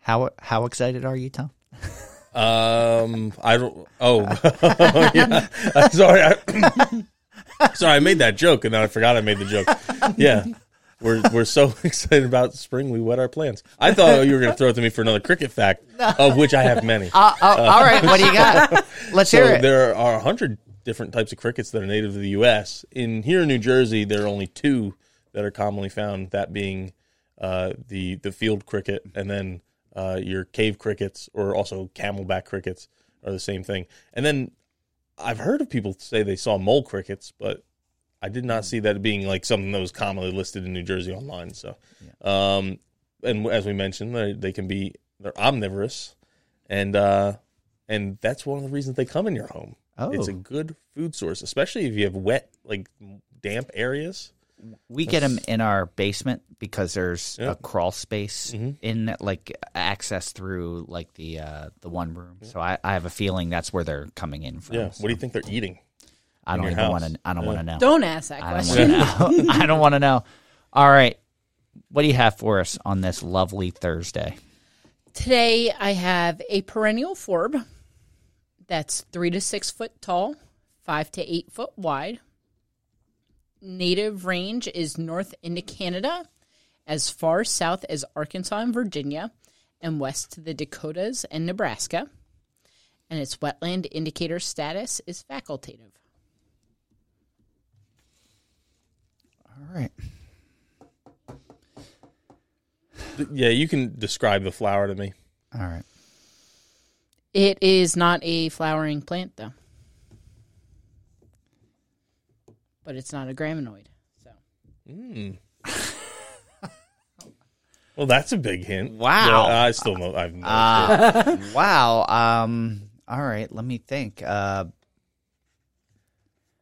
How how excited are you, Tom? Um, I don't. Oh, yeah. I'm sorry. I, sorry, I made that joke and then I forgot I made the joke. Yeah, we're we're so excited about spring. We wet our plants. I thought you were going to throw it to me for another cricket fact, of which I have many. Uh, oh, all right, what do you got? Let's hear it. there are a hundred different types of crickets that are native to the U.S. In here in New Jersey, there are only two that are commonly found. That being uh, the the field cricket, and then uh, your cave crickets, or also camelback crickets, are the same thing. And then I've heard of people say they saw mole crickets, but I did not see that being like something that was commonly listed in New Jersey online. So, um, and as we mentioned, they, they can be they're omnivorous, and uh, and that's one of the reasons they come in your home. Oh. It's a good food source, especially if you have wet, like damp areas. We get them in our basement because there's Yeah. a crawl space Mm-hmm. in like access through like the uh, the one room. So I, I have a feeling that's where they're coming in from. Yeah. So What do you think they're eating? I don't even want to. I don't want to know. Don't ask that I don't question. want to know. I don't want to know. All right, what do you have for us on this lovely Thursday? Today I have a perennial forb that's three to six foot tall, five to eight foot wide. Native range is north into Canada, as far south as Arkansas and Virginia, and west to the Dakotas and Nebraska. And its wetland indicator status is facultative. All right. Yeah, you can describe the flower to me. All right. It is not a flowering plant, though. But it's not a graminoid. So Well, that's a big hint. Wow. Yeah, I still know. I've no idea. Wow. Um. All right. Let me think. Uh.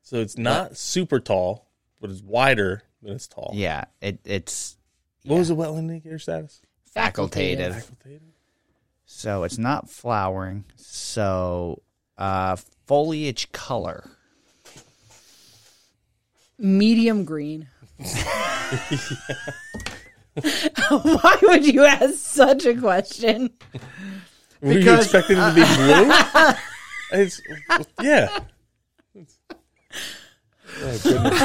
so it's not super tall, but it's wider than it's tall. Yeah. It. It's What was the wetland indicator status? facultative. Facultative. So it's not flowering. So uh, foliage color. Medium green. Why would you ask such a question? Were you Because- expecting it to be blue? it's yeah. Oh, goodness.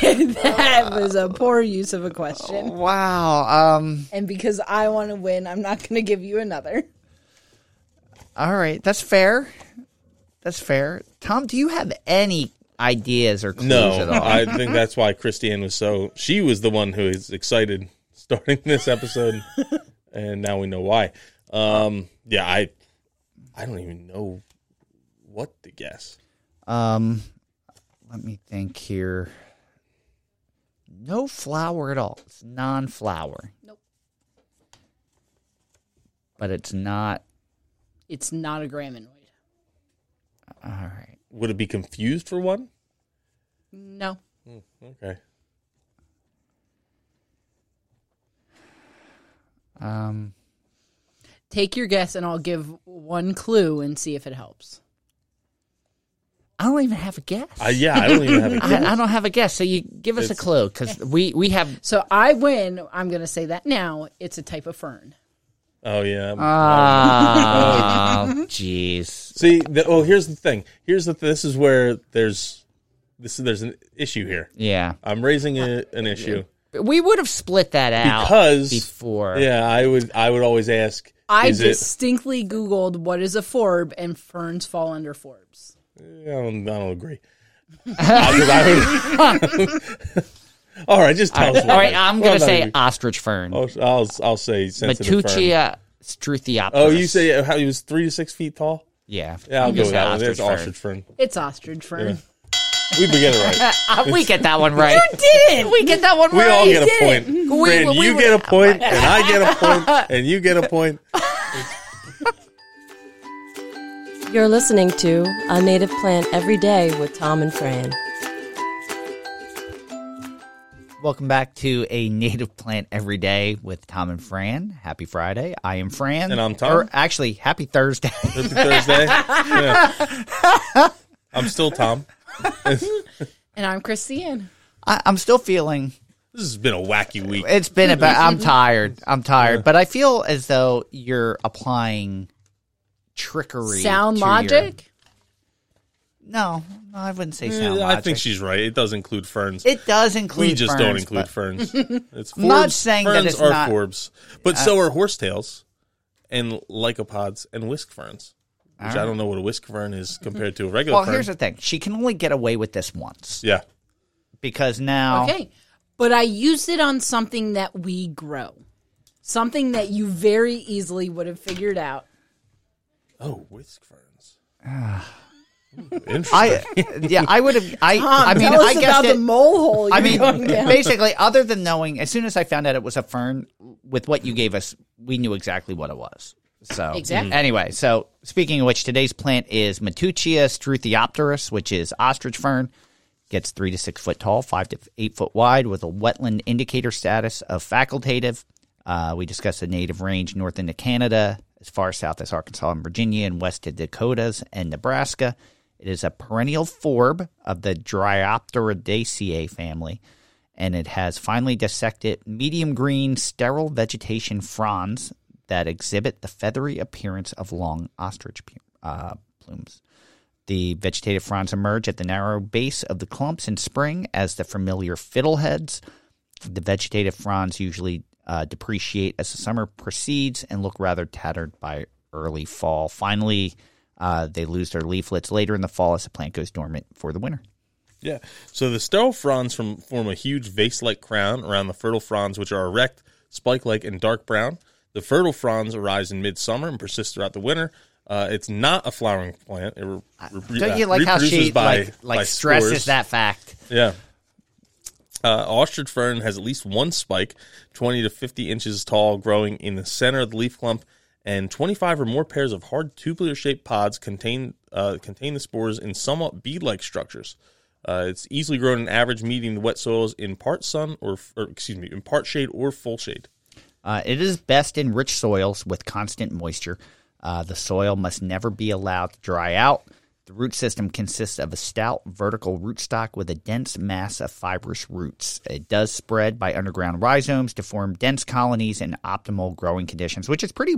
that was a poor use of a question. Wow. Um. And because I want to win, I'm not going to give you another. All right. That's fair. That's fair. Tom, do you have any ideas or clues at No, all? I think that's why Kristianne was so. She was the one who is excited starting this episode, and now we know why. Um, yeah, I, I don't even know what to guess. Um, let me think here. No flower at all. It's non-flower. Nope. But it's not. It's not a graminoid. All right. Would it be confused for one? No. Okay. Um. Take your guess, and I'll give one clue and see if it helps. I don't even have a guess. Uh, yeah, I don't even have a guess. I, I don't have a guess. So you give us a clue because we we have. So I win. I'm going to say that now. It's a type of fern. Oh yeah. Oh, jeez. See, the, oh, here's the thing. Here's the. This is where there's, this is there's an issue here. Yeah, I'm raising a, an issue we would have split that out because before. Yeah, I would. I would always ask. I is it? distinctly Googled what is a forb, and ferns fall under forbs. I don't, I don't agree. Uh, 'cause I would- All right, just tell us. All right, I'm gonna say agree. ostrich fern, I'll, I'll I'll say sensitive fern. Matteuccia struthiopteris. Oh, you say how he was three to six feet tall? yeah? Yeah, I'll go with that one. There's fern. ostrich fern. It's ostrich fern. We begin it right. Uh, we get that one right. You didn't. we get that one We right. We all get a point. We- Fran, we- you we- get a point, and I get a point, and you get a point. You're listening to A Native Plant Every Day with Tom and Fran. Welcome back to a native plant every day with Tom and Fran. Happy Friday. I am Fran. And I'm Tom. Or actually, happy Thursday. Happy Thursday. Yeah. I'm still Tom. And I'm Kristianne. I, I'm still feeling This has been a wacky week. It's been about. I'm tired. I'm tired, but I feel as though you're applying trickery. Sound to your- logic? No, no, I wouldn't say Eh, sound I logic. think she's right. It does include ferns. It does include. we just don't ferns, include but- ferns. It's I'm not forbs. saying that ferns it's are not- forbs, but so are horsetails and lycopods and whisk ferns. Which I don't know what a whisk fern is compared to a regular Well, fern. here's the thing: she can only get away with this once yeah, because now. Okay. But I used it on something that we grow. Something that you very easily would have figured out. Oh, whisk ferns. Interesting. I yeah, I would have. I Tom, I mean, tell us I guessed about it. the mole hole. I you're mean, going down. basically, other than knowing, as soon as I found out it was a fern, with what you gave us, we knew exactly what it was. So Exactly. Anyway, so speaking of which, today's plant is Matteuccia struthiopteris, which is ostrich fern. Gets three to six foot tall, five to eight foot wide, with a wetland indicator status of facultative. Uh, we discussed the native range north into Canada, as far south as Arkansas and Virginia, and west to Dakotas and Nebraska. It is a perennial forb of the Dryopteridaceae family, and it has finely dissected medium green sterile vegetation fronds that exhibit the feathery appearance of long ostrich uh, plumes. The vegetative fronds emerge at the narrow base of the clumps in spring as the familiar fiddleheads. The vegetative fronds usually uh, depreciate as the summer proceeds and look rather tattered by early fall. Finally, uh, they lose their leaflets later in the fall as the plant goes dormant for the winter. Yeah. So the sterile fronds from, form a huge vase-like crown around the fertile fronds, which are erect, spike-like, and dark brown. The fertile fronds arise in midsummer and persist throughout the winter. Uh, it's not a flowering plant. It re- re- Don't you like how she by, like, like by stresses spores. that fact? Yeah. Uh, ostrich fern has at least one spike, 20 to 50 inches tall, growing in the center of the leaf clump, and 25 or more pairs of hard tubular-shaped pods contain uh, contain the spores in somewhat bead-like structures. Uh, it's easily grown in average medium wet soils in part sun or, or excuse me, in part shade or full shade. Uh, it is best in rich soils with constant moisture. Uh, the soil must never be allowed to dry out. The root system consists of a stout vertical rootstock with a dense mass of fibrous roots. It does spread by underground rhizomes to form dense colonies in optimal growing conditions, which is pretty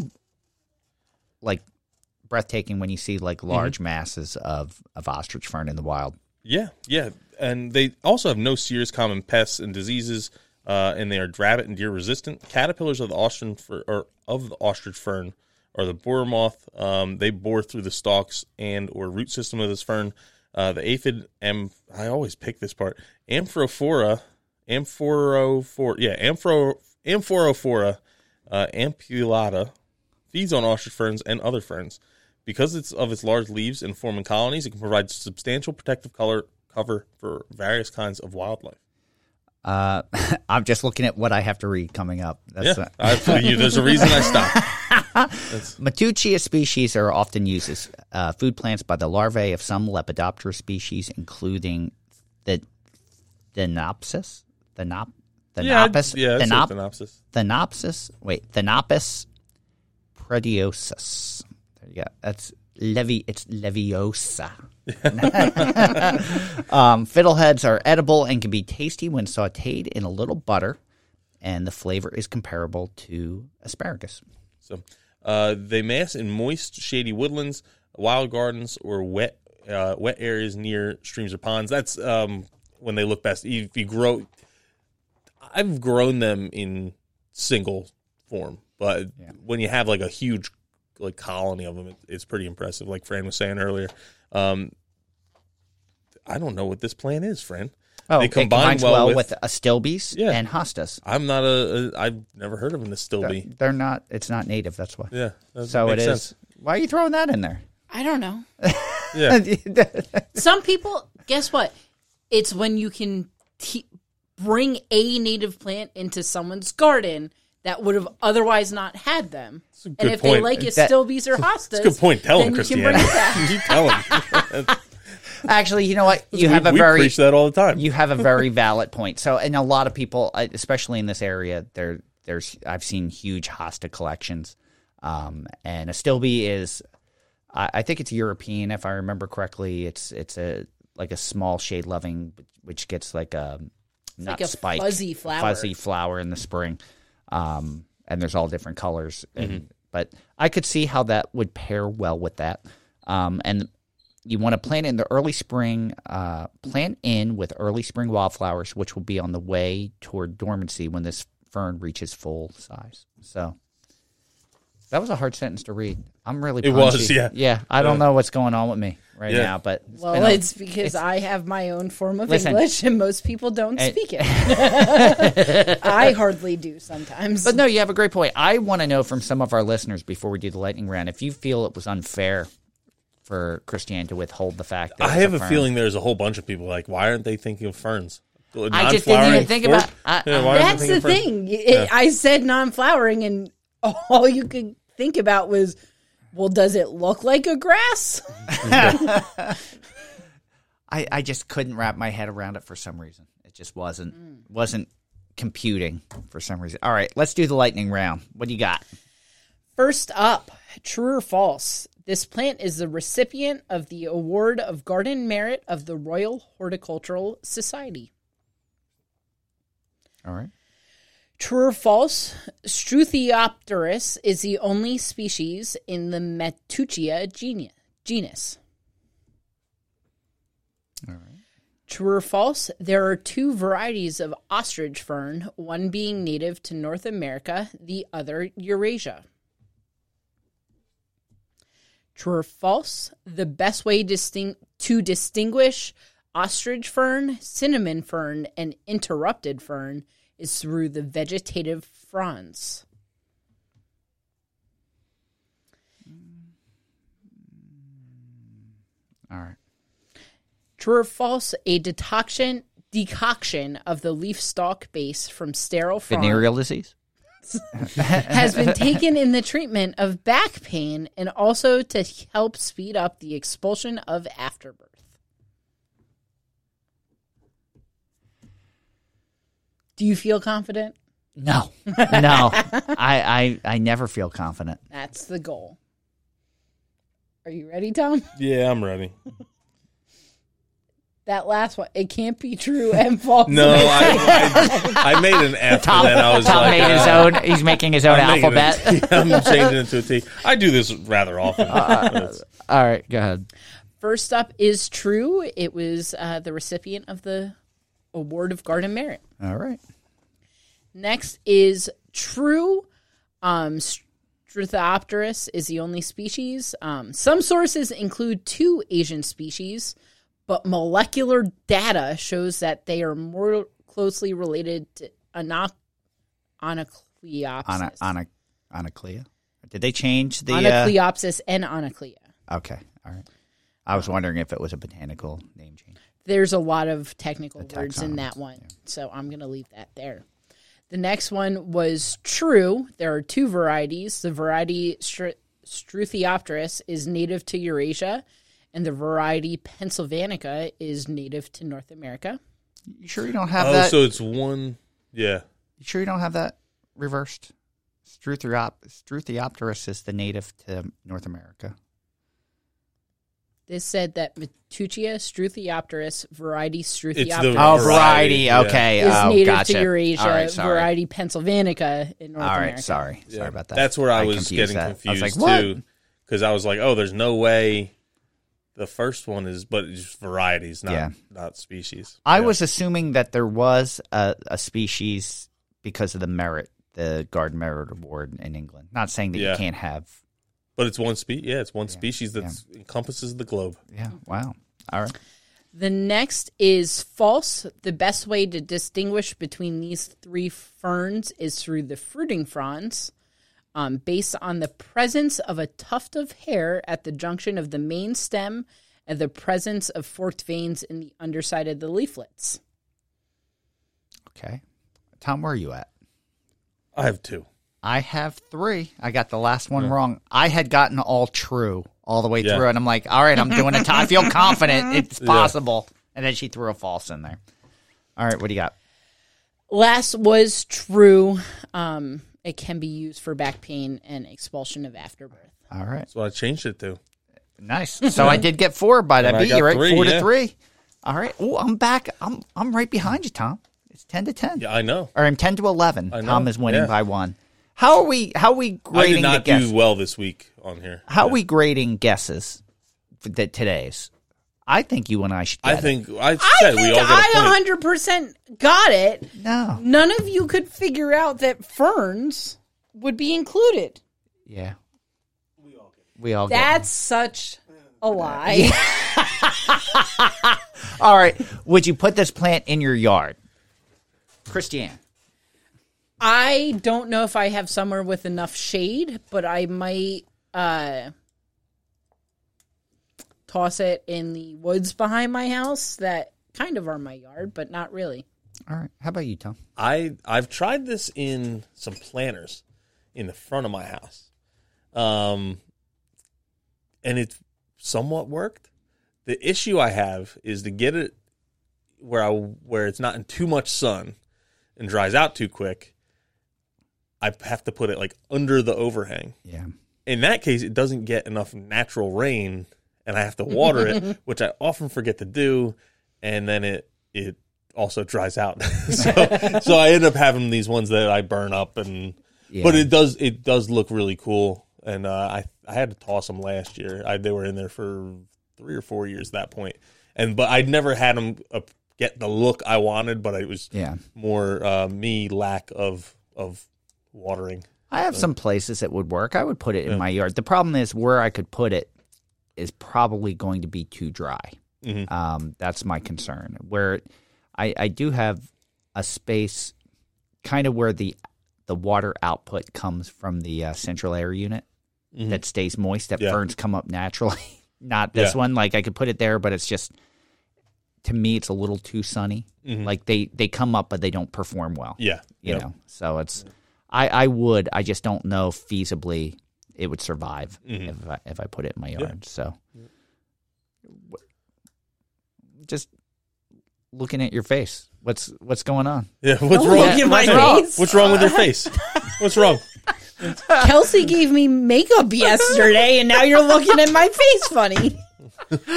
like breathtaking when you see like large masses of, of ostrich fern in the wild. Yeah, yeah, and they also have no serious common pests and diseases, uh, and they are rabbit and deer resistant. Caterpillars of the ostrich fir- or of the ostrich fern or the borer moth. Um, they bore through the stalks and or root system of this fern. Uh, the aphid, am I always pick this part. Amphophora, amphorophora, yeah, amphoro, amphorophora, uh, ampullata feeds on ostrich ferns and other ferns. Because it's of its large leaves and forming colonies, it can provide substantial protective color cover for various kinds of wildlife. Uh, I'm just looking at what I have to read coming up. That's Yeah, uh, I, you, there's a reason I stopped. Matteuccia species are often used as uh, food plants by the larvae of some Lepidoptera species, including the Thanopsis, Thanop, Yeah, Thanopis, yeah, it's a Thanop, synopsis. Thanopsis. Wait, Thanopis prediosus. There you go. That's Levi. It's Leviosa. um, fiddleheads are edible and can be tasty when sautéed in a little butter, and the flavor is comparable to asparagus. So uh, they mass in moist, shady woodlands, wild gardens, or wet uh, wet areas near streams or ponds. That's um, when they look best. If you grow, I've grown them in single form, but when you have like a huge like colony of them, it, it's pretty impressive. Like Fran was saying earlier. Um, I don't know what this plant is, Fran. Oh, They it combine combines well well, with- with, Astilbes Yeah. and hostas. I'm not a, a I've never heard of an Astilbe. They're not. It's not native. That's why. Yeah, that So it makes is. Why are you throwing that in there? I don't know. Yeah, Some people, guess what? It's when you can te- bring a native plant into someone's garden that would have otherwise not had them. a And if point. they like still Astilbes or hostas, That's a good point. Tell then him, you Christiana. you tell him. Actually, you know what? You we, have a we very preach that all the time. you have a very valid point. So, and a lot of people, uh, especially in this area, there there's I've seen huge hosta collections, um, and Astilbe is, I, I think it's European if I remember correctly. It's it's a like a small shade loving, which gets like a nut like a spike, fuzzy flower. fuzzy flower in the spring, um, and there's all different colors. And, Mm-hmm. But I could see how that would pair well with that. Um, and you want to plant in the early spring. Uh, plant in with early spring wildflowers, which will be on the way toward dormancy when this fern reaches full size. So. That was a hard sentence to read. I'm really. It was, yeah. Yeah, I don't know what's going on with me right Yeah. now, but it's Well, been a- it's because I have my own form of Listen. English and most people don't And- speak it. I hardly do sometimes. But no, you have a great point. I want to know from some of our listeners before we do the lightning round if you feel it was unfair for Kristianne to withhold the fact that I was have a fern. feall there's a whole bunch of people like, why aren't they thinking of ferns? I just didn't even think form? about- I- Yeah, I- That's the thinking of ferns? thing. It, I said non-flowering, and all you could think about was, well, does it look like a grass? I, I just couldn't wrap my head around it for some reason. It just wasn't wasn't computing for some reason. All right, let's do the lightning round. What do you got? First up, true or false? This plant is the recipient of the Award of Garden Merit of the Royal Horticultural Society. All right. True or false? Struthiopteris is the only species in the Matteuccia genus. All right. True or false? There are two varieties of ostrich fern, one being native to North America, the other Eurasia. True or false? The best way distin- to distinguish ostrich fern, cinnamon fern, and interrupted fern is through the vegetative fronds. All right. True or false? A decoction decoction of the leaf stalk base from sterile frond Venereal disease. has been taken in the treatment of back pain and also to help speed up the expulsion of afterbirth. Do you feel confident? No, no. I, I I never feel confident. That's the goal. Are you ready, Tom? Yeah, I'm ready. That last one, it can't be true and false. No, I, I, I made an F, Tom, and I was Tom like, made his uh, own. He's making his own I'm making alphabet. it- I'm changing it to a T. I do this rather often. It's- All right, go ahead. First up is true. It was uh, the recipient of the Award of Garden Merit. All right. Next is true. Um, is the only species. Um, some sources include two Asian species, but molecular data shows that they are more closely related to Anoc- Onocleopsis. Ana, ana, Anaclea. Did they change the? Uh, and Onoclea. okay. All right. I was wondering if it was a botanical name change. There's a lot of technical words in that one, so I'm going to leave that there. The next one was true. There are two varieties. The variety Str- Struthiopteris is native to Eurasia, and the variety pensylvanica is native to North America. You sure you don't have oh, that? so it's one. Yeah. you sure you don't have that reversed? Struthiop- Struthiopteris is the native to North America. This said that Matteuccia Struthiopteris variety the- Struthiopteris Oh, Variety, variety. yeah. Okay. is oh, native gotcha. to Eurasia. All right. Sorry. variety pensylvanica in North All right. America. Sorry. Yeah. Sorry about that. That's where I, was confused getting that. confused I was like, too, because I was like, "Oh, there's no way." The first one is, but it's just varieties, not Yeah. not species. I Yeah. was assuming that there was a, a species because of the merit, the Garden Merit Award in England. Not saying that Yeah. you can't have. But it's one spe- Yeah, it's one species that encompasses the globe. Yeah. Wow. All right. The next is false. The best way to distinguish between these three ferns is through the fruiting fronds, um, based on the presence of a tuft of hair at the junction of the main stem and the presence of forked veins in the underside of the leaflets. Okay. Tom, where are you at? I have two. I have three. I got the last one wrong. I had gotten all true all the way Yeah. through, and I'm like, all right, I'm doing it. I feel confident it's possible. And then she threw a false in there. All right, what do you got? Last was true. Um, it can be used for back pain and expulsion of afterbirth. All right, So I changed it to. nice. So I did get four by that beat you, got right? three, four to three. All right. Oh, I'm back. I'm I'm right behind you, Tom. It's ten to ten. Yeah, I know. Or I'm ten to eleven. I know, Tom is winning yeah. by one. How are we? How are we grading? I grading did not the guesses? do well this week on here. How are we grading guesses for today's? I think you and I should. Get I think I I said think we all got a I point. 100% got it. no. None of you could figure out that ferns would be included. Yeah. We all get. it. That's such a lie. All right. Would you put this plant in your yard, Kristianne? I don't know if I have somewhere with enough shade, but I might uh, toss it in the woods behind my house that kind of are my yard, but not really. All right. How about you, Tom? I I've tried this in some planters in the front of my house, um, and it's somewhat worked. The issue I have is to get it where I where it's not in too much sun and dries out too quick. I have to put it like under the overhang. Yeah. In that case, it doesn't get enough natural rain, and I have to water it, which I often forget to do, and then it it also dries out. so so I end up having these ones that I burn up, and Yeah. but it does it does look really cool, and uh, I I had to toss them last year. I, they were in there for three or four years at that point, and but I'd never had them uh, get the look I wanted, but it was Yeah. more uh, me lack of of watering. I have some places that would work. I would put it in my yard. The problem is where I could put it is probably going to be too dry. Mhm. Um, that's my concern. Where I, I do have a space, kind of where the the water output comes from the uh, central air unit that stays moist. That Yeah. ferns come up naturally. Not this Yeah. one. Like I could put it there, but it's just to me it's a little too sunny. Like they they come up, but they don't perform well Yeah, you Yep. know so it's i i would i just don't know feasibly it would survive Mm-hmm. if I, if i put it in my yard so just looking at your face what's what's going on Yeah, what's wrong? look at my what's wrong? face. What's wrong with your face? What's wrong? Kelsey gave me makeup yesterday, and now you're looking at my face funny.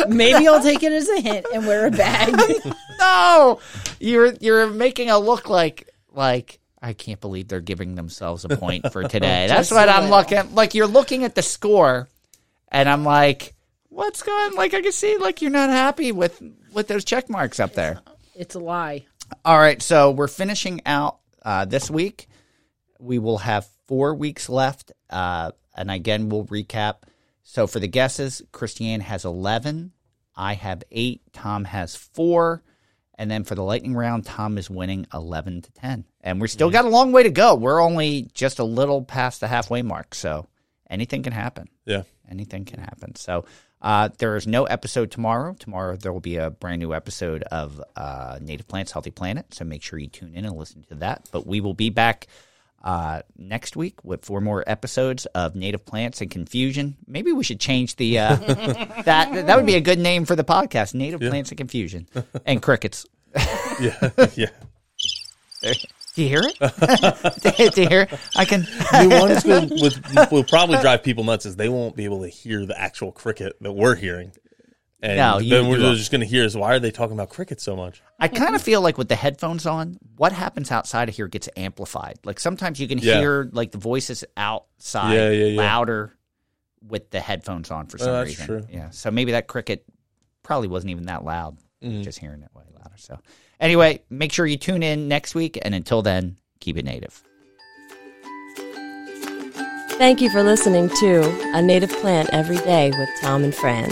Maybe I'll take it as a hint and wear a bag. no you're you're making a look like like i can't believe they're giving themselves a point for today that's what i'm looking like you're looking at the score and i'm like what's going like i can see like you're not happy with with those check marks up there It's a lie. All right, so we're finishing out uh, this week. We will have four weeks left, uh, and again, we'll recap. So for the guesses, Kristianne has eleven, I have eight, Tom has four, and then for the lightning round, Tom is winning eleven to ten, and we're still got a long way to go. We're only just a little past the halfway mark, so anything can happen Yeah. anything can happen. So uh, there is no episode tomorrow. Tomorrow there will be a brand new episode of uh, Native Plants, Healthy Planet. So make sure you tune in and listen to that. But we will be back uh, next week with four more episodes of Native Plants and Confusion. Maybe we should change the uh, that that would be a good name for the podcast: Native Plants and Confusion and Crickets. Yeah. yeah. Do you hear it? Do you hear it? I can. The ones that with, will probably drive people nuts is they won't be able to hear the actual cricket that we're hearing. And No, you- then we're you just going to hear is why are they talking about cricket so much? I kind of feel like with the headphones on, what happens outside of here gets amplified. Like sometimes you can Yeah. hear like the voices outside Yeah, yeah, yeah. louder with the headphones on for some that's reason. true. Yeah. So maybe that cricket probably wasn't even that loud. Mm-hmm. Just hearing it way louder. So anyway, make sure you tune in next week and until then, keep it native. Thank you for listening to A Native Plant Every Day with Tom and Fran.